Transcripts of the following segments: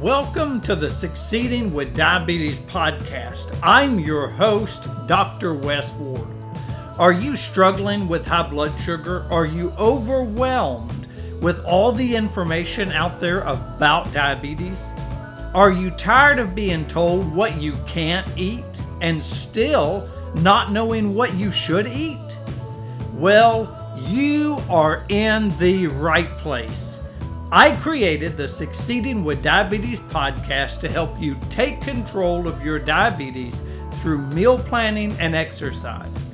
Welcome to the Succeeding with Diabetes podcast. I'm your host, Dr. Wes Ward. Are you struggling with high blood sugar? Are you overwhelmed with all the information out there about diabetes? Are you tired of being told what you can't eat and still not knowing what you should eat? Well, you are in the right place. I created the Succeeding with Diabetes podcast to help you take control of your diabetes through meal planning and exercise.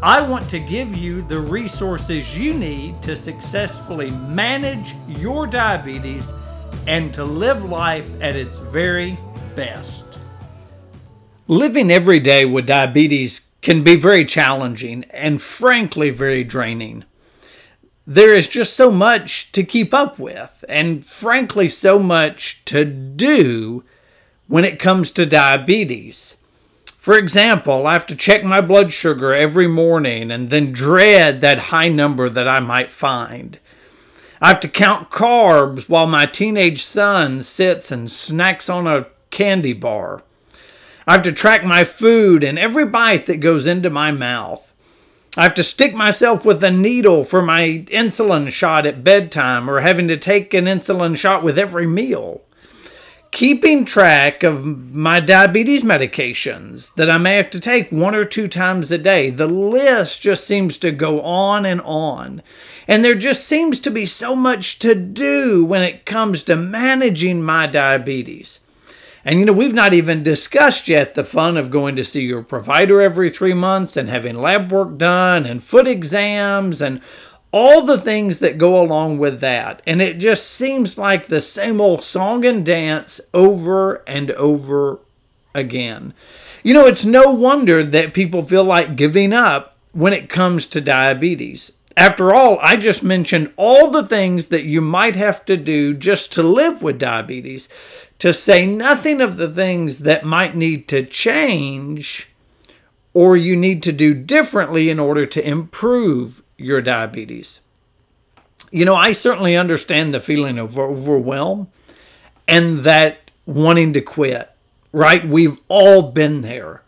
I want to give you the resources you need to successfully manage your diabetes and to live life at its very best. Living every day with diabetes can be very challenging and frankly very draining there is just so much to keep up with, and frankly, so much to do when it comes to diabetes. For example, I have to check my blood sugar every morning and then dread that high number that I might find. I have to count carbs while my teenage son sits and snacks on a candy bar. I have to track my food and every bite that goes into my mouth. I have to stick myself with a needle for my insulin shot at bedtime or having to take an insulin shot with every meal. Keeping track of my diabetes medications that I may have to take one or two times a day. The list just seems to go on and on. And there just seems to be so much to do when it comes to managing my diabetes. And you know, we've not even discussed yet the fun of going to see your provider every three months and having lab work done and foot exams and all the things that go along with that. And it just seems like the same old song and dance over and over again. You know, it's no wonder that people feel like giving up when it comes to diabetes. After all, I just mentioned all the things that you might have to do just to live with diabetes to say nothing of the things that might need to change or you need to do differently in order to improve your diabetes. You know, I certainly understand the feeling of overwhelm and that wanting to quit, right? We've all been there.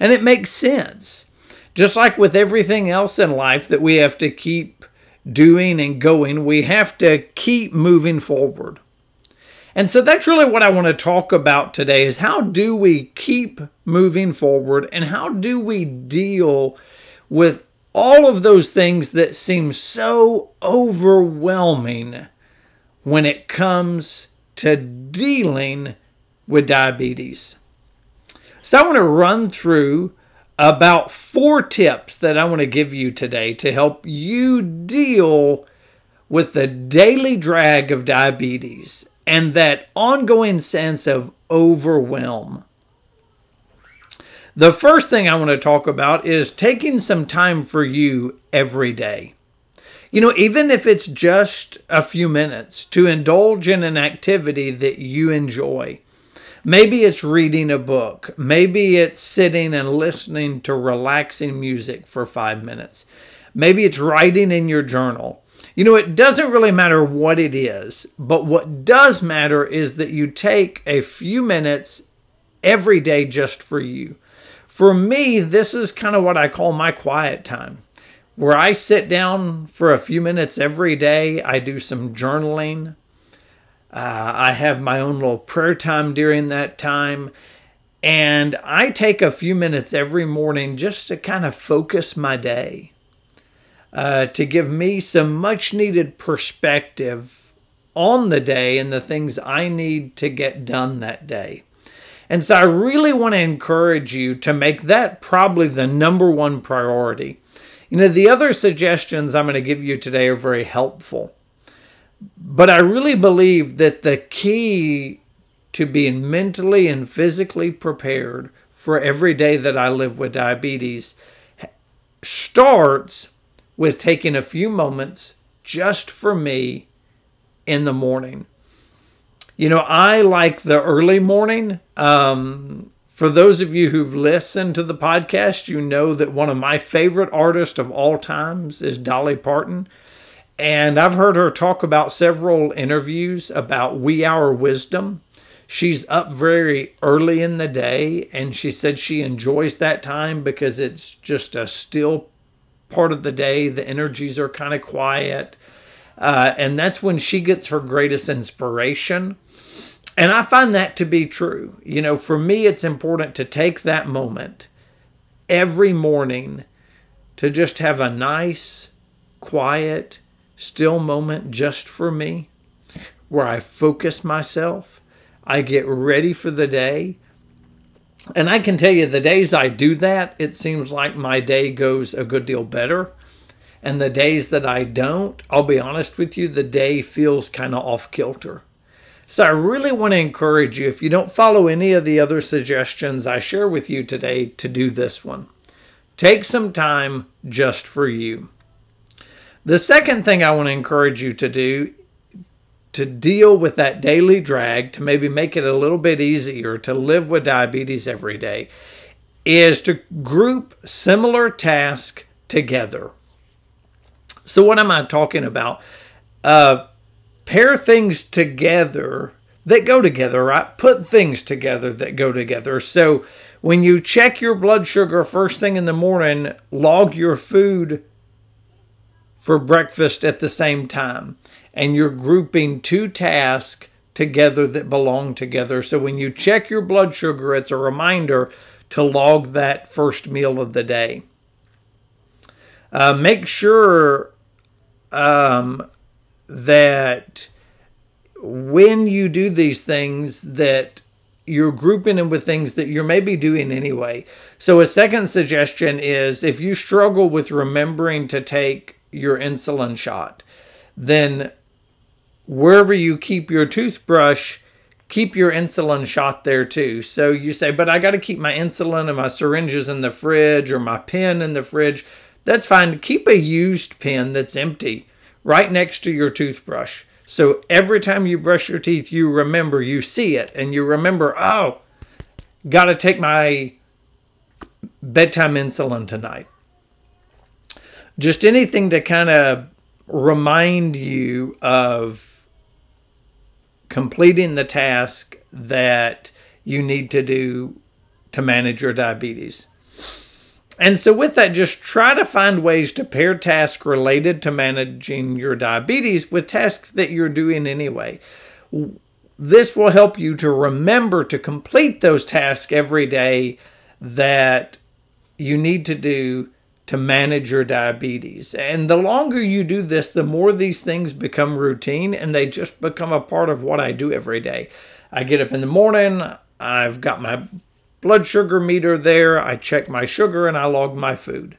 And it makes sense. Just like with everything else in life that we have to keep doing and going, we have to keep moving forward. And so that's really what I want to talk about today is how do we keep moving forward and how do we deal with all of those things that seem so overwhelming when it comes to dealing with diabetes. So I want to run through about four tips that I want to give you today to help you deal with the daily drag of diabetes and that ongoing sense of overwhelm. The first thing I want to talk about is taking some time for you every day. You know, even if it's just a few minutes to indulge in an activity that you enjoy. Maybe it's reading a book. Maybe it's sitting and listening to relaxing music for five minutes. Maybe it's writing in your journal. You know, it doesn't really matter what it is, but what does matter is that you take a few minutes every day just for you. For me, this is kind of what I call my quiet time, where I sit down for a few minutes every day. I do some journaling. Uh, I have my own little prayer time during that time. And I take a few minutes every morning just to kind of focus my day uh, to give me some much needed perspective on the day and the things I need to get done that day. And so I really want to encourage you to make that probably the number one priority. You know, the other suggestions I'm going to give you today are very helpful. But I really believe that the key to being mentally and physically prepared for every day that I live with diabetes starts with taking a few moments just for me in the morning. You know, I like the early morning. Um, for those of you who've listened to the podcast, you know that one of my favorite artists of all times is Dolly Parton. And I've heard her talk about several interviews about wee hour wisdom She's up very early in the day, and she said she enjoys that time because it's just a still part of the day. The energies are kind of quiet. Uh, and that's when she gets her greatest inspiration. And I find that to be true. You know, for me, it's important to take that moment every morning to just have a nice, quiet, still moment just for me where I focus myself I get ready for the day. And I can tell you, the days I do that, it seems like my day goes a good deal better. And the days that I don't, I'll be honest with you, the day feels kind of off kilter. So I really want to encourage you, if you don't follow any of the other suggestions I share with you today, to do this one. Take some time just for you. The second thing I want to encourage you to do to deal with that daily drag, to maybe make it a little bit easier to live with diabetes every day, is to group similar tasks together. So, what am I talking about? Uh, pair things together that go together, right? Put things together that go together. So, when you check your blood sugar first thing in the morning, log your food for breakfast at the same time and you're grouping two tasks together that belong together. So when you check your blood sugar, it's a reminder to log that first meal of the day. Uh, make sure um, that when you do these things that you're grouping them with things that you're maybe doing anyway. So a second suggestion is if you struggle with remembering to take your insulin shot, then wherever you keep your toothbrush, keep your insulin shot there too. So you say, but I got to keep my insulin and my syringes in the fridge or my pen in the fridge. That's fine. Keep a used pen that's empty right next to your toothbrush. So every time you brush your teeth, you remember, you see it, and you remember, oh, got to take my bedtime insulin tonight. Just anything to kind of remind you of completing the task that you need to do to manage your diabetes. And so, with that, just try to find ways to pair tasks related to managing your diabetes with tasks that you're doing anyway. This will help you to remember to complete those tasks every day that you need to do to manage your diabetes. And the longer you do this, the more these things become routine and they just become a part of what I do every day. I get up in the morning, I've got my blood sugar meter there, I check my sugar and I log my food.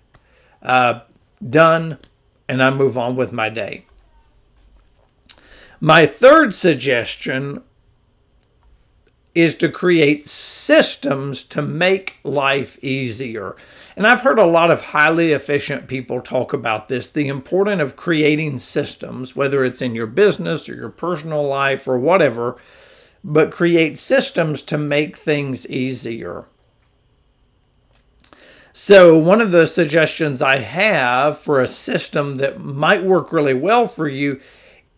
Uh, done, and I move on with my day. My third suggestion is to create systems to make life easier. And I've heard a lot of highly efficient people talk about this the importance of creating systems, whether it's in your business or your personal life or whatever, but create systems to make things easier. So, one of the suggestions I have for a system that might work really well for you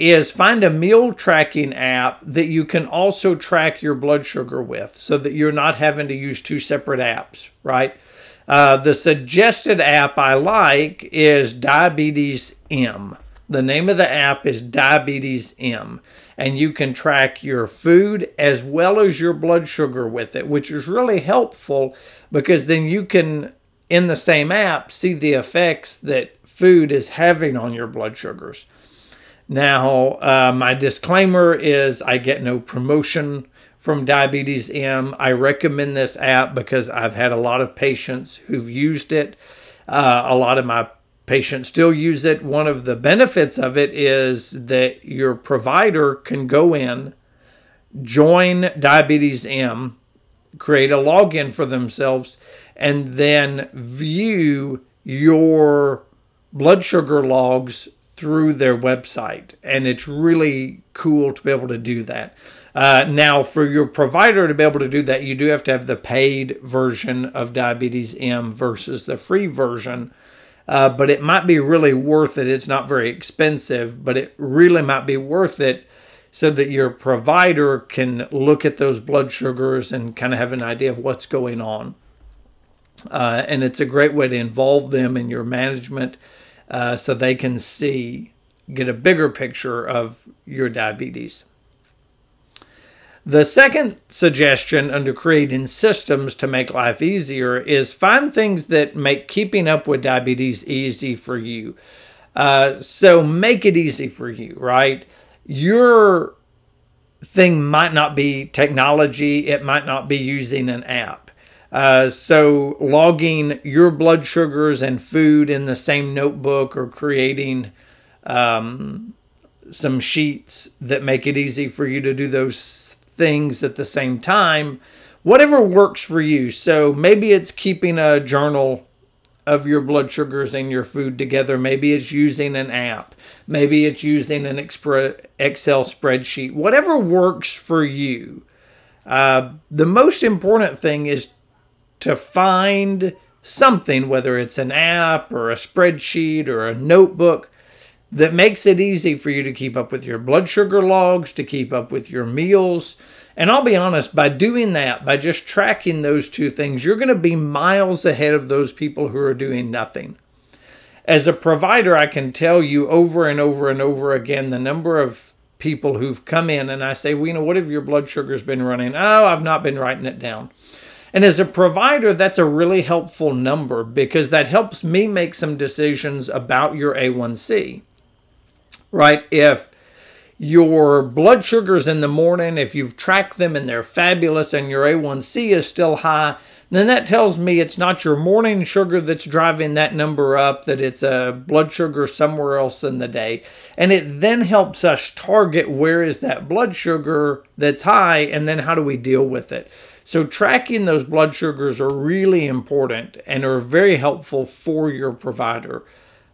is find a meal tracking app that you can also track your blood sugar with so that you're not having to use two separate apps, right? Uh, the suggested app I like is Diabetes M. The name of the app is Diabetes M, and you can track your food as well as your blood sugar with it, which is really helpful because then you can, in the same app, see the effects that food is having on your blood sugars. Now, uh, my disclaimer is I get no promotion from Diabetes M. I recommend this app because I've had a lot of patients who've used it. Uh, a lot of my patients still use it. One of the benefits of it is that your provider can go in, join Diabetes M, create a login for themselves, and then view your blood sugar logs through their website. And it's really cool to be able to do that. Uh, now, for your provider to be able to do that, you do have to have the paid version of Diabetes M versus the free version. Uh, but it might be really worth it. It's not very expensive, but it really might be worth it so that your provider can look at those blood sugars and kind of have an idea of what's going on. Uh, and it's a great way to involve them in your management uh, so they can see, get a bigger picture of your diabetes. The second suggestion under creating systems to make life easier is find things that make keeping up with diabetes easy for you. Uh, so make it easy for you, right? Your thing might not be technology, it might not be using an app. Uh, so logging your blood sugars and food in the same notebook or creating um, some sheets that make it easy for you to do those things at the same time, whatever works for you. So maybe it's keeping a journal of your blood sugars and your food together. Maybe it's using an app. Maybe it's using an Excel spreadsheet. Whatever works for you. Uh, the most important thing is to find something, whether it's an app or a spreadsheet or a notebook, that makes it easy for you to keep up with your blood sugar logs, to keep up with your meals. And I'll be honest, by doing that, by just tracking those two things, you're going to be miles ahead of those people who are doing nothing. As a provider, I can tell you over and over and over again the number of people who've come in and I say, well, you know, what have your blood sugars been running? Oh, I've not been writing it down. And as a provider, that's a really helpful number because that helps me make some decisions about your A1C right? If your blood sugars in the morning, if you've tracked them and they're fabulous and your A1C is still high, then that tells me it's not your morning sugar that's driving that number up, that it's a blood sugar somewhere else in the day. And it then helps us target where is that blood sugar that's high and then how do we deal with it. So, tracking those blood sugars are really important and are very helpful for your provider.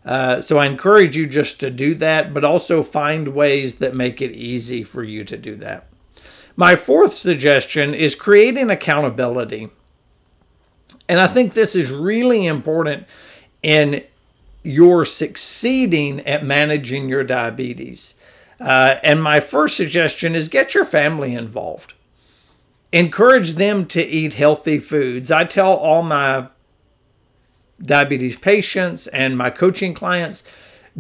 Uh, so I encourage you just to do that, but also find ways that make it easy for you to do that. My fourth suggestion is creating accountability. And I think this is really important in your succeeding at managing your diabetes. Uh, and my first suggestion is get your family involved. Encourage them to eat healthy foods. I tell all my diabetes patients and my coaching clients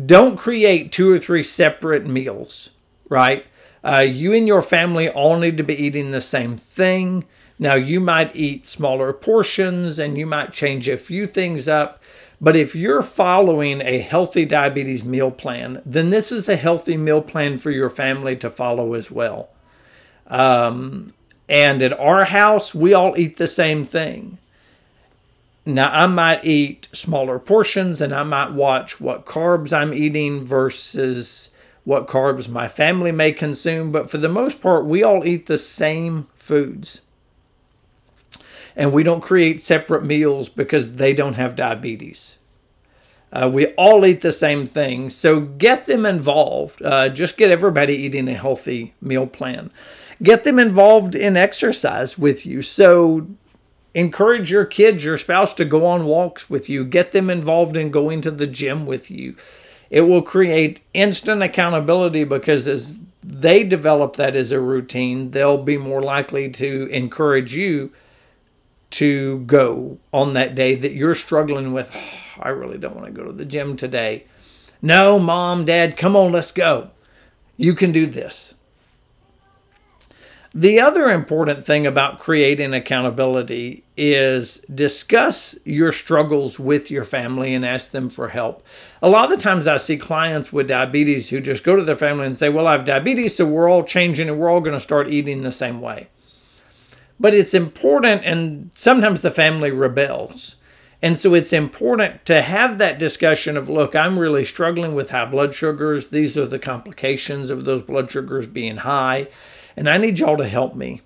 don't create two or three separate meals, right? Uh, you and your family all need to be eating the same thing. Now, you might eat smaller portions and you might change a few things up. But if you're following a healthy diabetes meal plan, then this is a healthy meal plan for your family to follow as well. Um, and at our house, we all eat the same thing. Now, I might eat smaller portions and I might watch what carbs I'm eating versus what carbs my family may consume, but for the most part, we all eat the same foods. And we don't create separate meals because they don't have diabetes. Uh, we all eat the same thing, so get them involved. Uh, just get everybody eating a healthy meal plan. Get them involved in exercise with you. So encourage your kids, your spouse to go on walks with you, get them involved in going to the gym with you. It will create instant accountability because as they develop that as a routine, they'll be more likely to encourage you to go on that day that you're struggling with. I really don't want to go to the gym today. No, mom, dad, come on, let's go. You can do this. The other important thing about creating accountability is discuss your struggles with your family and ask them for help. A lot of the times I see clients with diabetes who just go to their family and say, Well, I have diabetes, so we're all changing and we're all going to start eating the same way. But it's important, and sometimes the family rebels. And so it's important to have that discussion of, look, I'm really struggling with high blood sugars. These are the complications of those blood sugars being high and I need y'all to help me.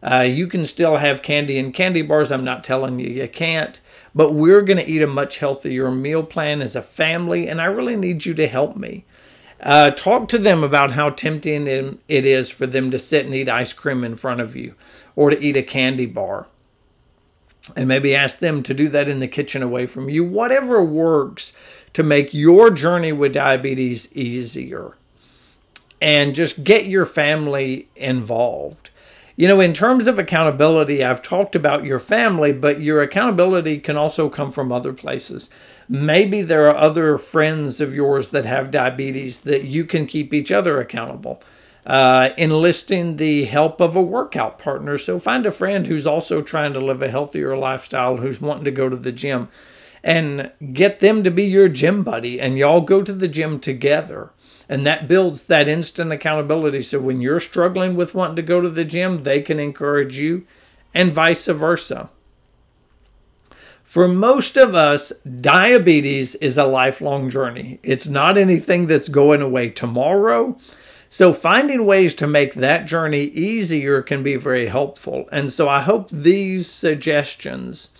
Uh, you can still have candy and candy bars. I'm not telling you you can't, but we're going to eat a much healthier meal plan as a family, and I really need you to help me. Uh, talk to them about how tempting it is for them to sit and eat ice cream in front of you or to eat a candy bar. And maybe ask them to do that in the kitchen away from you. Whatever works to make your journey with diabetes easier. and just get your family involved. You know, in terms of accountability, I've talked about your family, but your accountability can also come from other places. Maybe there are other friends of yours that have diabetes that you can keep each other accountable. Uh, enlisting the help of a workout partner. So find a friend who's also trying to live a healthier lifestyle, who's wanting to go to the gym, and get them to be your gym buddy, and y'all go to the gym together. And that builds that instant accountability. So when you're struggling with wanting to go to the gym, they can encourage you, and vice versa. For most of us, diabetes is a lifelong journey. It's not anything that's going away tomorrow. So, finding ways to make that journey easier can be very helpful. And so, I hope these suggestions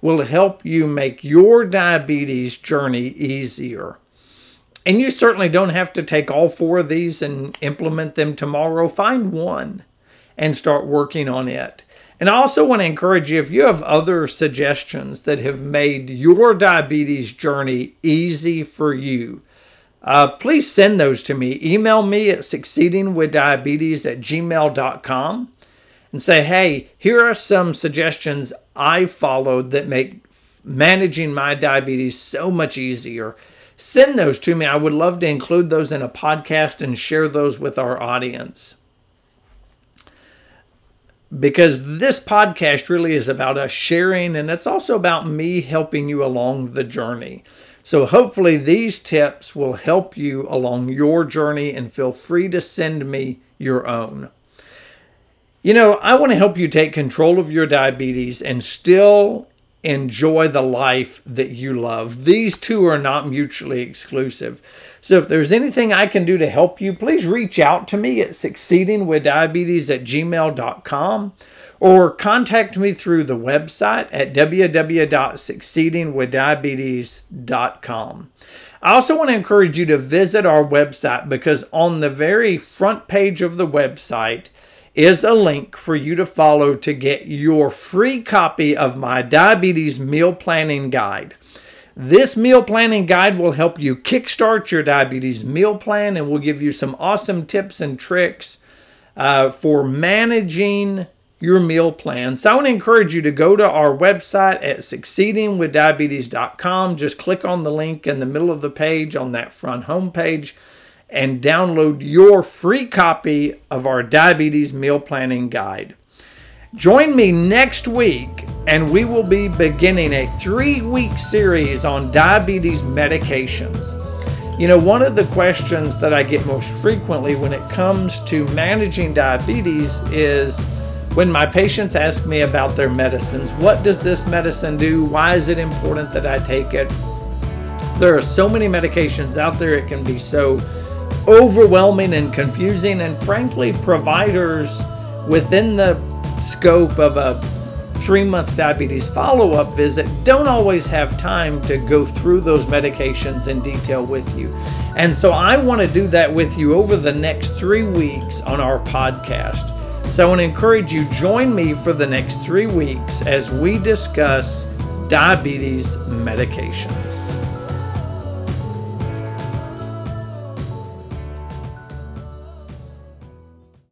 will help you make your diabetes journey easier. And you certainly don't have to take all four of these and implement them tomorrow. Find one and start working on it. And I also want to encourage you if you have other suggestions that have made your diabetes journey easy for you, uh, please send those to me. Email me at succeedingwithdiabetes at gmail.com and say, hey, here are some suggestions I followed that make managing my diabetes so much easier. Send those to me. I would love to include those in a podcast and share those with our audience because this podcast really is about us sharing and it's also about me helping you along the journey. So, hopefully, these tips will help you along your journey and feel free to send me your own. You know, I want to help you take control of your diabetes and still enjoy the life that you love. These two are not mutually exclusive. So if there's anything I can do to help you, please reach out to me at succeedingwithdiabetes at gmail.com or contact me through the website at www.succeedingwithdiabetes.com. I also want to encourage you to visit our website because on the very front page of the website is a link for you to follow to get your free copy of my diabetes meal planning guide. This meal planning guide will help you kickstart your diabetes meal plan and will give you some awesome tips and tricks uh, for managing your meal plan. So I want to encourage you to go to our website at succeedingwithdiabetes.com. Just click on the link in the middle of the page on that front home page and download your free copy of our diabetes meal planning guide. Join me next week, and we will be beginning a three week series on diabetes medications. You know, one of the questions that I get most frequently when it comes to managing diabetes is when my patients ask me about their medicines what does this medicine do? Why is it important that I take it? There are so many medications out there, it can be so overwhelming and confusing, and frankly, providers within the scope of a three month diabetes follow up visit don't always have time to go through those medications in detail with you. And so I want to do that with you over the next three weeks on our podcast. So I want to encourage you, join me for the next three weeks as we discuss diabetes medications.